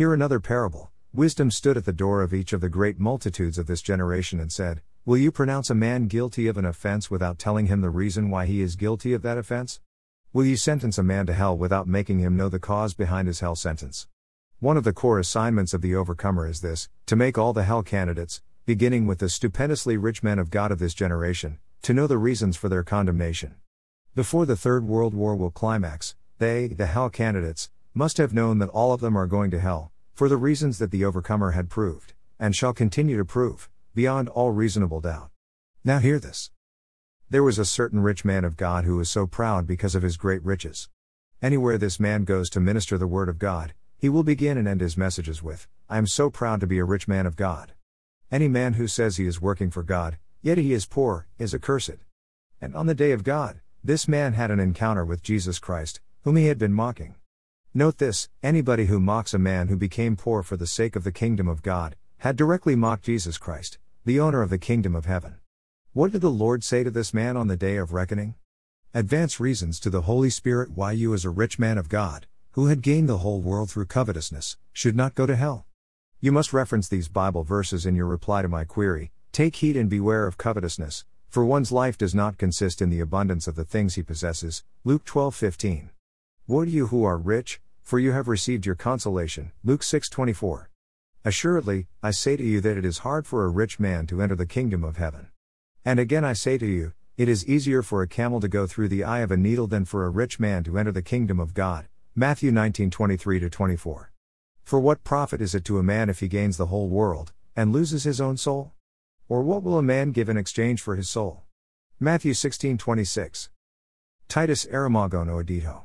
Hear another parable. Wisdom stood at the door of each of the great multitudes of this generation and said, Will you pronounce a man guilty of an offense without telling him the reason why he is guilty of that offense? Will you sentence a man to hell without making him know the cause behind his hell sentence? One of the core assignments of the overcomer is this to make all the hell candidates, beginning with the stupendously rich men of God of this generation, to know the reasons for their condemnation. Before the Third World War will climax, they, the hell candidates, must have known that all of them are going to hell, for the reasons that the overcomer had proved, and shall continue to prove, beyond all reasonable doubt. Now hear this. There was a certain rich man of God who was so proud because of his great riches. Anywhere this man goes to minister the word of God, he will begin and end his messages with, I am so proud to be a rich man of God. Any man who says he is working for God, yet he is poor, is accursed. And on the day of God, this man had an encounter with Jesus Christ, whom he had been mocking. Note this anybody who mocks a man who became poor for the sake of the kingdom of God, had directly mocked Jesus Christ, the owner of the kingdom of heaven. What did the Lord say to this man on the day of reckoning? Advance reasons to the Holy Spirit why you, as a rich man of God, who had gained the whole world through covetousness, should not go to hell. You must reference these Bible verses in your reply to my query Take heed and beware of covetousness, for one's life does not consist in the abundance of the things he possesses. Luke 12:15. Woe to you who are rich, for you have received your consolation. Luke 6:24. Assuredly, I say to you that it is hard for a rich man to enter the kingdom of heaven. And again I say to you, it is easier for a camel to go through the eye of a needle than for a rich man to enter the kingdom of God. Matthew 19:23 24. For what profit is it to a man if he gains the whole world and loses his own soul? Or what will a man give in exchange for his soul? Matthew 16:26. Titus Aramagon Oedito.